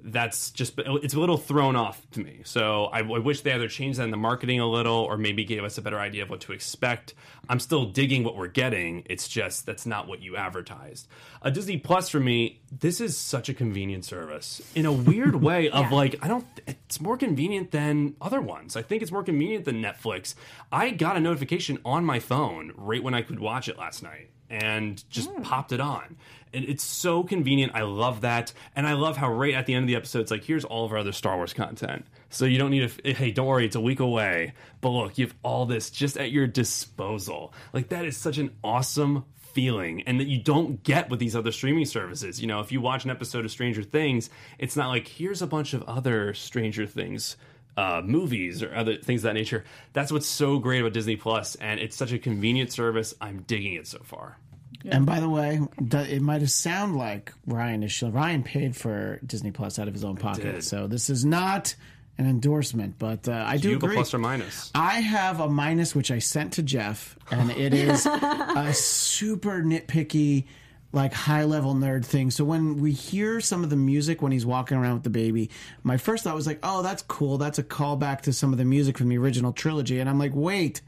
that's just it's a little thrown off to me. So I, I wish they either changed that in the marketing a little or maybe gave us a better idea of what to expect. I'm still digging what we're getting. It's just that's not what you advertised. A Disney Plus for me, this is such a convenient service in a weird <laughs> way of like I don't. It's more convenient than other ones. I think it's more convenient than Netflix. I got a notification on my phone right when I could watch it last night and just mm. popped it on. And it's so convenient. I love that. And I love how right at the end of the episode, it's like, here's all of our other Star Wars content. So you don't need to, eh, hey, don't worry, it's a week away. But look, you have all this just at your disposal. Like, that is such an awesome feeling and that you don't get with these other streaming services. You know, if you watch an episode of Stranger Things, it's not like, here's a bunch of other Stranger Things uh, movies or other things of that nature. That's what's so great about Disney Plus, and it's such a convenient service. I'm digging it so far. And by the way, it might have sound like Ryan is Ryan paid for Disney Plus out of his own pocket, so this is not an endorsement. But uh, I do Do you have a agree. plus or minus? I have a minus, which I sent to Jeff, and it is <laughs> a super nitpicky, like high level nerd thing. So when we hear some of the music when he's walking around with the baby, my first thought was like, oh, that's cool. That's a callback to some of the music from the original trilogy. And I'm like, wait,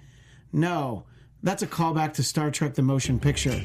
no, that's a callback to Star Trek the Motion Picture.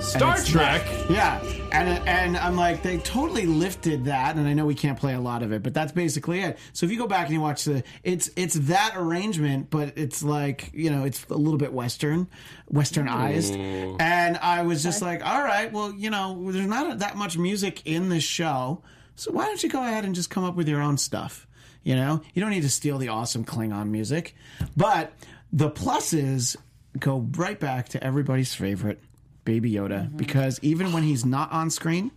Star it's Trek. Yeah, and and I'm like they totally lifted that, and I know we can't play a lot of it, but that's basically it. So if you go back and you watch the, it's it's that arrangement, but it's like you know it's a little bit western, westernized, and I was just like, all right, well you know there's not that much music in this show, so why don't you go ahead and just come up with your own stuff? You know, you don't need to steal the awesome Klingon music, but the pluses go right back to everybody's favorite. Baby Yoda mm-hmm. because even when he's not on screen,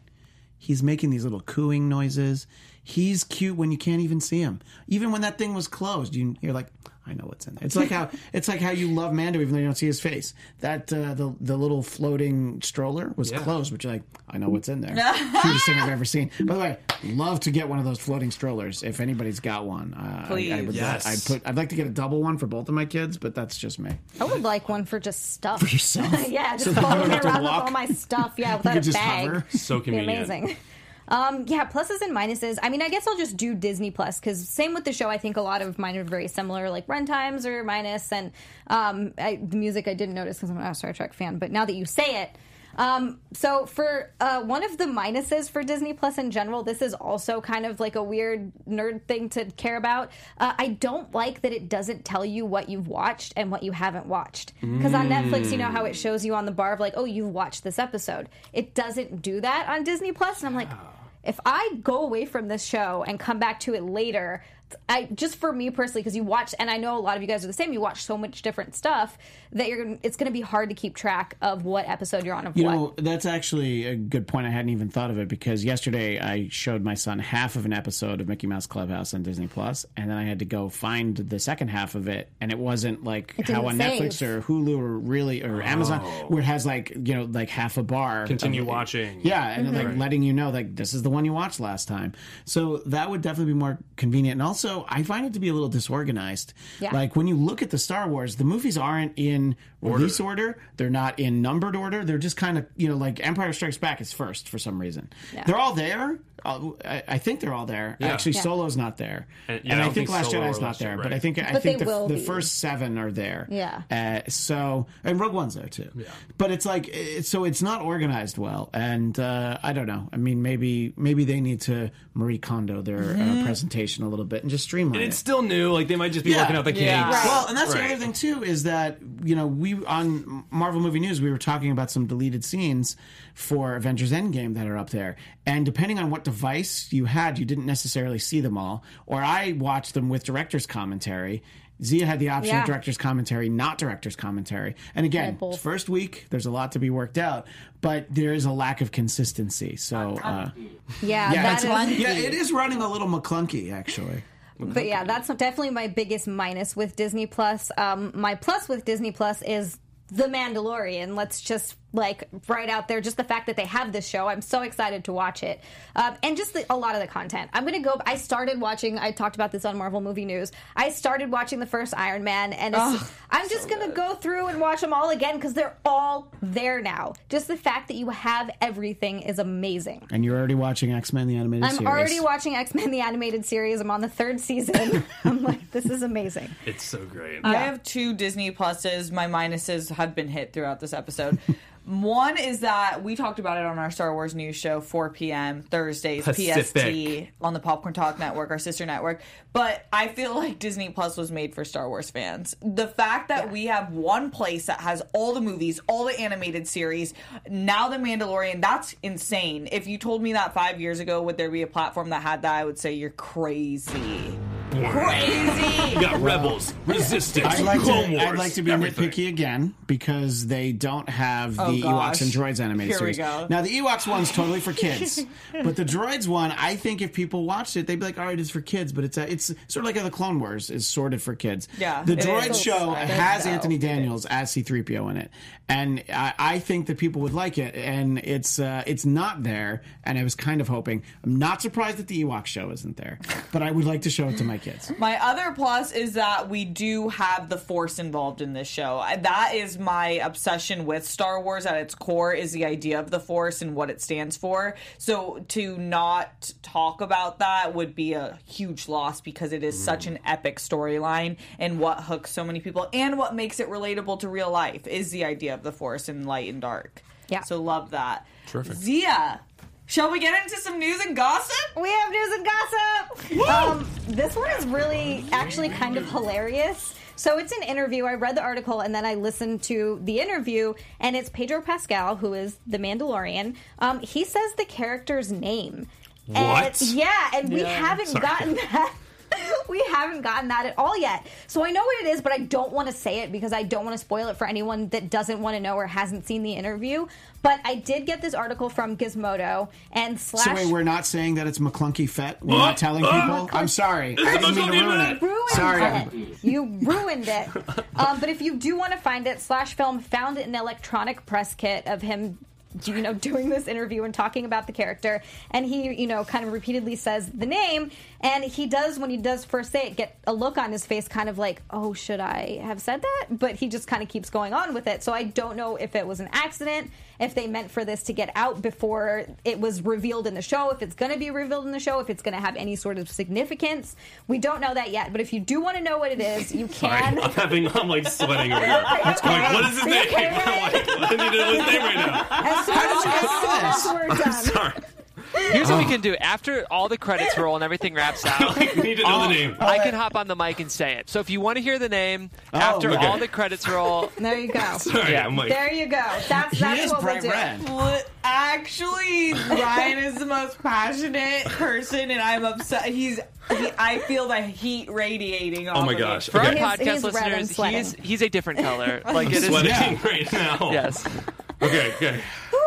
he's making these little cooing noises. He's cute when you can't even see him. Even when that thing was closed, you, you're like, I know what's in there. It's like how <laughs> it's like how you love Mando even though you don't see his face. That uh, the the little floating stroller was closed, but you're like, I know what's in there. <laughs> Cutest thing I've ever seen. By the way, love to get one of those floating strollers if anybody's got one. Uh, I- I, Please. would Yes. I'd put. I'd like to get a double one for both of my kids, but that's just me. I would like one for just stuff. For yourself? <laughs> yeah, just So that following around with walk? all my stuff. Yeah, without could a just bag. hover? So Be convenient. amazing. Um, yeah, pluses and minuses. I mean, I guess I'll just do Disney Plus because same with the show. I think a lot of mine are very similar, like runtimes or minus, and um, I, the music I didn't notice because I'm not a Star Trek fan. But now that you say it, um, so for uh, one of the minuses for Disney Plus in general, this is also kind of like a weird nerd thing to care about. Uh, I don't like that it doesn't tell you what you've watched and what you haven't watched. Because on Netflix, you know how it shows you on the bar of like, oh, you've watched this episode. It doesn't do that on Disney Plus, and I'm like. If I go away from this show and come back to it later, I just for me personally, because you watch, and I know a lot of you guys are the same. You watch so much different stuff that you're. gonna- It's going to be hard to keep track of what episode you're on of You what. know, that's actually a good point. I hadn't even thought of it because yesterday I showed my son half of an episode of Mickey Mouse Clubhouse on Disney Plus, and then I had to go find the second half of it, and it wasn't like It how on save. Netflix or Hulu or really or Amazon where it has like you know like half a bar. Continue of- watching. Yeah, and Mm-hmm. like letting you know like this is the one you watched last time. So that would definitely be more convenient. And also, I find it to be a little disorganized. Yeah. Like when you look at the Star Wars, the movies aren't in release order. They're not in numbered order. They're just kind of you know like Empire Strikes Back is first for some reason. They're all there. Uh, I, I think they're all there. Actually, Yeah. Solo's not there, And- and, I I, think, think Last Jedi's not Last there. Jedi, But I think I think the, the first seven are there. Yeah. Uh, so and Rogue One's there too. Yeah. But it's like it, so it's not organized well, and uh, I don't know. I mean, maybe maybe they need to Marie Kondo their uh, presentation a little bit and just streamline And It's it. still new. Like they might just be Yeah. working out the kinks. Yeah. Right. Well, and that's the other thing too is that you know we on Marvel Movie News we were talking about some deleted scenes for Avengers Endgame that are up there, and depending on what device you had, you didn't necessarily see them all. Or I watched them with director's commentary. Zia had the option Yeah. of director's commentary, not director's commentary. And again, both. first week, there's a lot to be worked out, but there is a lack of consistency. So, uh, Yeah, yeah, that it's- yeah, it is running a little McClunky, actually. But yeah, that's definitely my biggest minus with Disney Plus. Um, my plus with Disney Plus is The Mandalorian. Let's just like right out there, just the fact that they have this show. I'm so excited to watch it, um, and just the, a lot of the content. I'm gonna go. I started watching. I talked about this on Marvel Movie News. I started watching the first Iron Man, and it's, I'm just gonna go through and watch them all again because they're all there now. Just the fact that you have everything is amazing. And you're already watching X Men the animated Series. I'm series. already watching X Men the animated series. I'm on the third season. <laughs> I'm like, this is amazing. It's so great. I have two Disney pluses. My minuses have been hit throughout this episode. One is that we talked about it on our Star Wars news show, 4 p.m. Thursdays, Pacific. PST, on the Popcorn Talk Network, our sister network. But I feel like Disney Plus was made for Star Wars fans. The fact that we have one place that has all the movies, all the animated series, now The Mandalorian, that's insane. If you told me that five years ago, would there be a platform that had that? I would say you're crazy. Crazy! You got rebels, resistance, I'd like Clone to. Wars, I'd like to be everything. nitpicky again because they don't have the Oh. Ewoks and Droids animated Here we go. Now the Ewoks one's totally for <laughs> kids, but the Droids one, I think if people watched it, they'd be like, "All right, it's for kids," but it's a, it's sort of like how the Clone Wars is sorted for kids. Yeah, the it Droid is. show has though. Anthony Daniels as C-3PO in it, and I, I think that people would like it, and it's uh, it's not there, and I was kind of hoping. I'm not surprised that the Ewok show isn't there, but I would like to show it to my kids. My other plus is that we do have the Force involved in this show. That is my obsession with Star Wars at its core is the idea of the Force and what it stands for. So to not talk about that would be a huge loss because it is such an epic storyline and what hooks so many people and what makes it relatable to real life is the idea of the Force in light and dark. Yeah. So love that. Terrific. Zia, shall we get into some news and gossip? We have news and gossip. Um, this one is really actually kind of hilarious. So it's an interview. I read the article and then I listened to the interview, and it's Pedro Pascal, who is the Mandalorian. Um, he says the character's name. What? And, yeah, and we haven't Sorry. gotten that. <laughs> we haven't gotten that at all yet. So I know what it is, but I don't want to say it because I don't want to spoil it for anyone that doesn't want to know or hasn't seen the interview. But I did get this article from Gizmodo and slash. So wait, we're not saying that it's McClunky Fett. We're not telling people. I'm sorry. I didn't mean to ruin it. ruined Sorry. it. You ruined it. <laughs> Um, but if you do want to find it, Slash Film found an electronic press kit of him. You know, <laughs> doing this interview and talking about the character, and he, you know, kind of repeatedly says the name, and he does when he does first say it, get a look on his face, kind of like, "Oh, should I have said that?" But he just kind of keeps going on with it. So I don't know if it was an accident, if they meant for this to get out before it was revealed in the show, if it's going to be revealed in the show, if it's going to have any sort of significance. We don't know that yet. But if you do want to know what it is, you <laughs> Sorry, can. I'm having, I'm like sweating over here. <laughs> I'm <laughs> like, what is his name? okay, I'm Ryan? like, I need to know his name right now. As soon How as, did you as know this? as we're done. Sorry. Here's what we can do. After all the credits roll and everything wraps out, I <laughs> need to know the name. I can hop on the mic and say it. So if you want to hear the name, oh, after okay. all the credits roll, <laughs> There you go. Sorry, Yeah. I'm like, There you go. That's He that's is what we'll do. red. Well, actually, Ryan is the most passionate person, and I'm upset. He's, he, I feel the heat radiating. Oh off oh my of gosh. me. for Okay. our He's- podcast he's red and listeners, sweating. he's he's a different color. Like it is. Sweating Yeah. <laughs> right now. Yes. Okay, okay.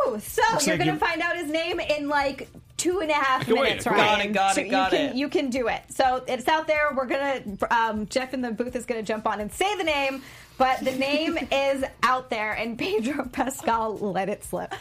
Ooh, so you're like gonna find out his name in like two and a half can wait. minutes, Got it, got so it, got you can, it. You can do it. So it's out there. We're gonna. Um, Jeff in the booth is gonna jump on and say the name, but the name <laughs> is out there, and Pedro <laughs> Pascal let it slip.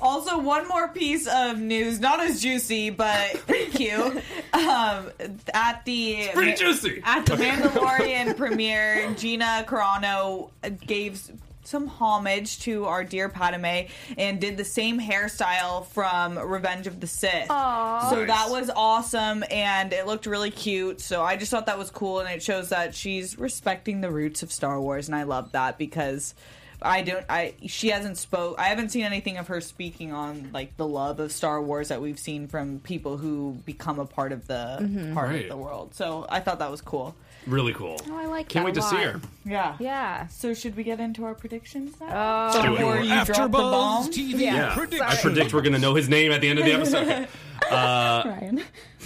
Also, one more piece of news, not as juicy, but thank you. <laughs> Um, at the pretty juicy. At the Mandalorian premiere, Gina Carano gave some homage to our dear Padme and did the same hairstyle from Revenge of the Sith. Aww. So Nice. that was awesome and it looked really cute. So I just thought that was cool and it shows that she's respecting the roots of Star Wars and I love that because I don't. I she hasn't spoke. I haven't seen anything of her speaking on like the love of Star Wars that we've seen from people who become a part of the Mm-hmm. part Right. of the world. So I thought that was cool. Really cool. Oh, I like Can't that wait a to see lot. her. Yeah. Yeah. So should we get into our predictions now? Oh, Do it. Before you drop the bomb. TV Yeah. prediction. I predict we're going to know his name at the end of the <laughs> episode. Okay. Ryan.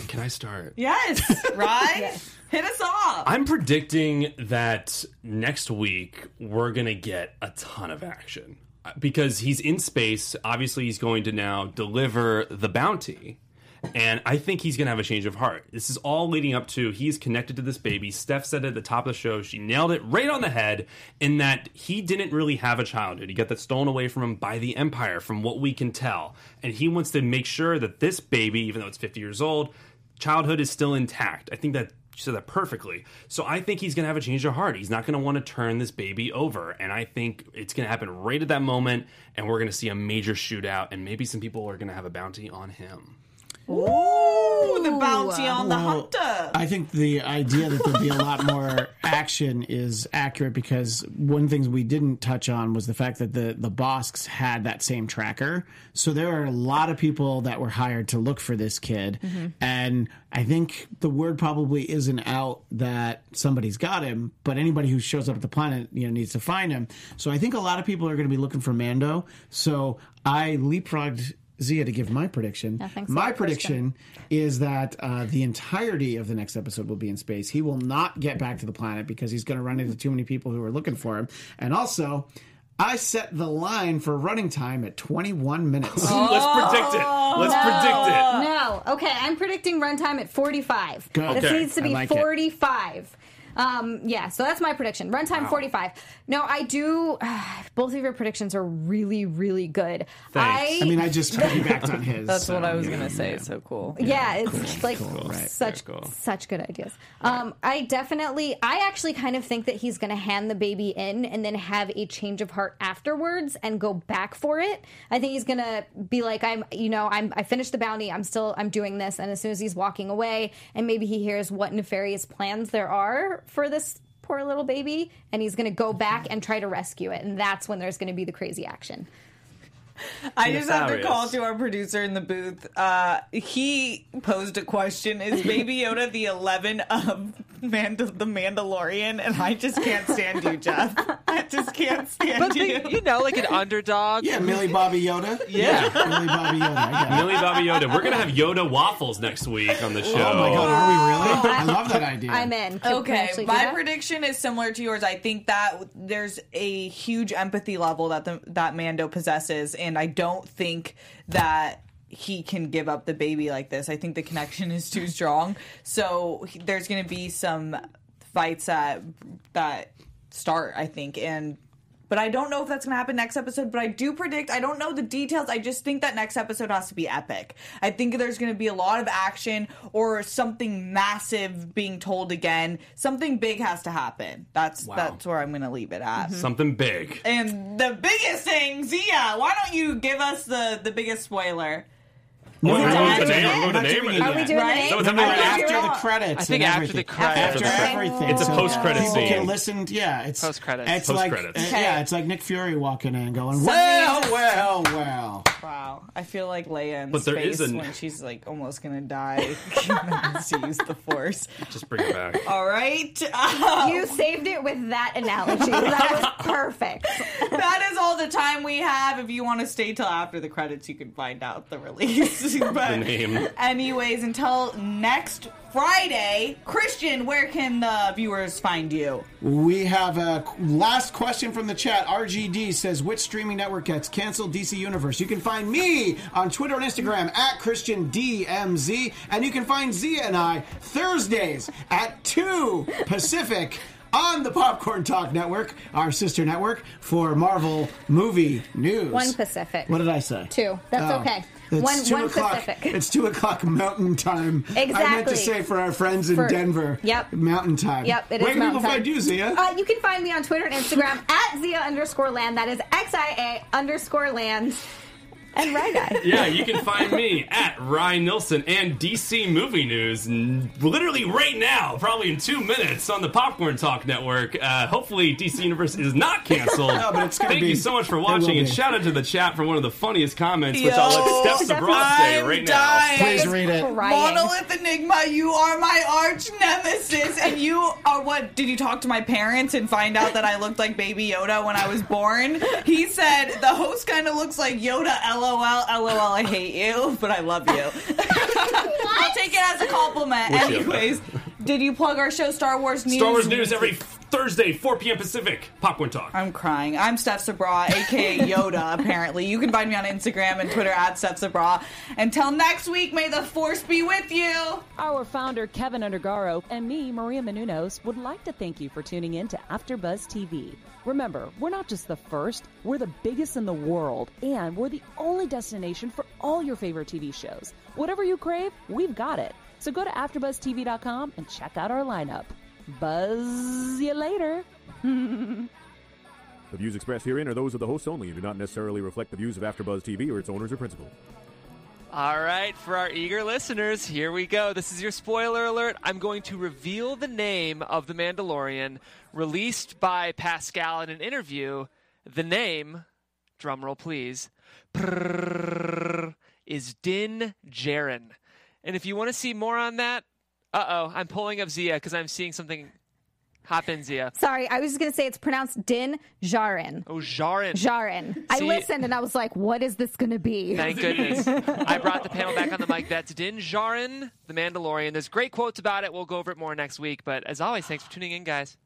Can I start? Yes, <laughs> right. Hit us off. I'm predicting that next week we're going to get a ton of action uh, because he's in space. Obviously, he's going to now deliver the bounty. And I think he's going to have a change of heart. This is all leading up to he's connected to this baby. Steph said at the top of the show, she nailed it right on the head in that he didn't really have a childhood. He got that stolen away from him by the Empire, from what we can tell. And he wants to make sure that this baby, even though it's 50 years old, childhood is still intact. I think that you said that perfectly. So I think he's going to have a change of heart. He's not going to want to turn this baby over. And I think it's going to happen right at that moment. And we're going to see a major shootout. And maybe some people are going to have a bounty on him. Ooh, the bounty on the Well, hunter. I think the idea that there'd be a lot more action is accurate because one of the things we didn't touch on was the fact that the the Bossks had that same tracker. So there are a lot of people that were hired to look for this kid, mm-hmm. and I think the word probably isn't out that somebody's got him, but anybody who shows up at the planet, you know, needs to find him. So I think a lot of people are going to be looking for Mando. So I leapfrogged. Zia to give my prediction. thanks my prediction is that uh, the entirety of the next episode will be in space. He will not get back to the planet because he's going to run into too many people who are looking for him. And also, I set the line for running time at 21 minutes. <laughs> Let's predict it. Let's predict it. No. Okay, I'm predicting runtime at 45. Good. This Okay. needs to be like it. 45. Um, yeah, so that's my prediction. Runtime 45. No, I do. <sighs> both of your predictions are really, really good. Thanks. I mean, I just <laughs> piggybacked on his. That's what I was yeah, gonna say. yeah. It's so cool. yeah, it's like right. such cool. such good ideas. Um, I definitely, I actually kind of think that he's going to hand the baby in and then have a change of heart afterwards and go back for it. I think he's going to be like, I'm, you know, I'm, I finished the bounty. I'm still, I'm doing this. And as soon as he's walking away, and maybe he hears what nefarious plans there are for this poor little baby, and he's going to go back and try to rescue it, and that's when there's going to be the crazy action. I just have to call to our producer in the booth. Uh, he posed a question: Is Baby Yoda the eleven of Mand- the Mandalorian? And I just can't stand you, Jeff. I just can't stand But you. the, you know, like an underdog. Yeah, Millie Bobby Yoda. Yeah. Millie Bobby Yoda. I. Millie Bobby Yoda. We're going to have Yoda waffles next week on the show. Oh my god, are we really? I love that idea. I'm in. Can- can Okay, my prediction is similar to yours. I think that there's a huge empathy level that the, that Mando possesses, and I don't think that he can give up the baby like this. I think the connection <laughs> is too strong. So he- there's going to be some fights that that start. I think and. But I don't know if that's going to happen next episode. But I do predict. I don't know the details. I just think that next episode has to be epic. I think there's going to be a lot of action or something massive being told again. Something big has to happen. That's that's where I'm going to leave it at. Mm-hmm. Something big. And the biggest thing, Zia, why don't you give us the the biggest spoiler? We're going to time name. yet? We're going to Not name doing it. it Are we doing Right? the name? That was No, no, Right. after the credits. I think and after everything. the credits. After everything. It's a post-credit people scene. can listen. Yeah, it's Post-credits. It's like Post-credits. uh, yeah, it's like Nick Fury walking in, going, "Well, well, well." Wow, I feel like Leia in But there space is an- when she's like almost gonna die has to use the Force. Just bring it back. All right, uh, You saved it with that analogy. That was <laughs> perfect. that is all the time we have. If you want to stay till after the credits, you can find out the release. But name. <laughs> anyways, until next Friday, Christian, where can the viewers find you? We have a last question from the chat. RGD says, "Which streaming network gets canceled? DC Universe." You can find me on Twitter and Instagram at Christian DMZ, and you can find Zia and I Thursdays at two Pacific. On the Popcorn Talk Network, our sister network for Marvel movie news. One Pacific. What did I say? Two. That's Oh. okay. It's One- two one o'clock. Pacific. It's two o'clock Mountain Time. I meant to say for our friends in For- Denver. Yep. Mountain Time. Yep, it is Where can people find you, Zia? Uh, you can find me on Twitter and Instagram at Zia underscore land. That is X I A underscore land. And Rye Guy. <laughs> Yeah, you can find me at Ryan Nilsson and DC Movie News literally right now, probably in two minutes on the Popcorn Talk Network. Uh, hopefully, DC Universe is not canceled. <laughs> No, but it's gonna Thank be- you so much for watching, and shout out to the chat for one of the funniest comments, which I'll let Steph Sabra say right dying. Please read it. Crying. Monolith Enigma, you are my arch nemesis, and you are what? Did you talk to my parents and find out that I looked like Baby Yoda when I was born? He said the host kind of looks like Yoda. LOL, LOL. I hate you, but I love you. <laughs> I'll take it as a compliment. Wish you Anyways, did you plug our show, Star Wars News? Star Wars News every Thursday, 4 p.m. Pacific. Popcorn Talk. I'm crying. I'm Steph Sabra, aka <laughs> Yoda, apparently. You can find me on Instagram and Twitter at Steph Sabra. Until next week, may the force be with you. Our founder, Keven Undergaro, and me, Maria Menounos, would like to thank you for tuning in to AfterBuzz TV. Remember, we're not just the first, we're the biggest in the world, and we're the only destination for all your favorite TV shows. Whatever you crave, we've got it. So go to AfterBuzzTV.com and check out our lineup. Buzz you later. <laughs> The views expressed herein are those of the hosts only and do not necessarily reflect the views of AfterBuzz TV or its owners or principals. All right, for our eager listeners, here we go. This is your spoiler alert. I'm going to reveal the name of the Mandalorian released by Pascal in an interview. The name, drumroll please, is Din Djarin. And if you want to see more on that, uh oh, I'm pulling up Zia because I'm seeing something. happen, Zia. Sorry, I was just going to say it's pronounced Din Djarin. Oh, Djarin. Djarin. I listened and I was like, what is this going to be? Thank goodness. <laughs> I brought the panel back on the mic. That's Din Djarin, the Mandalorian. There's great quotes about it. We'll go over it more next week. But as always, thanks for tuning in, guys.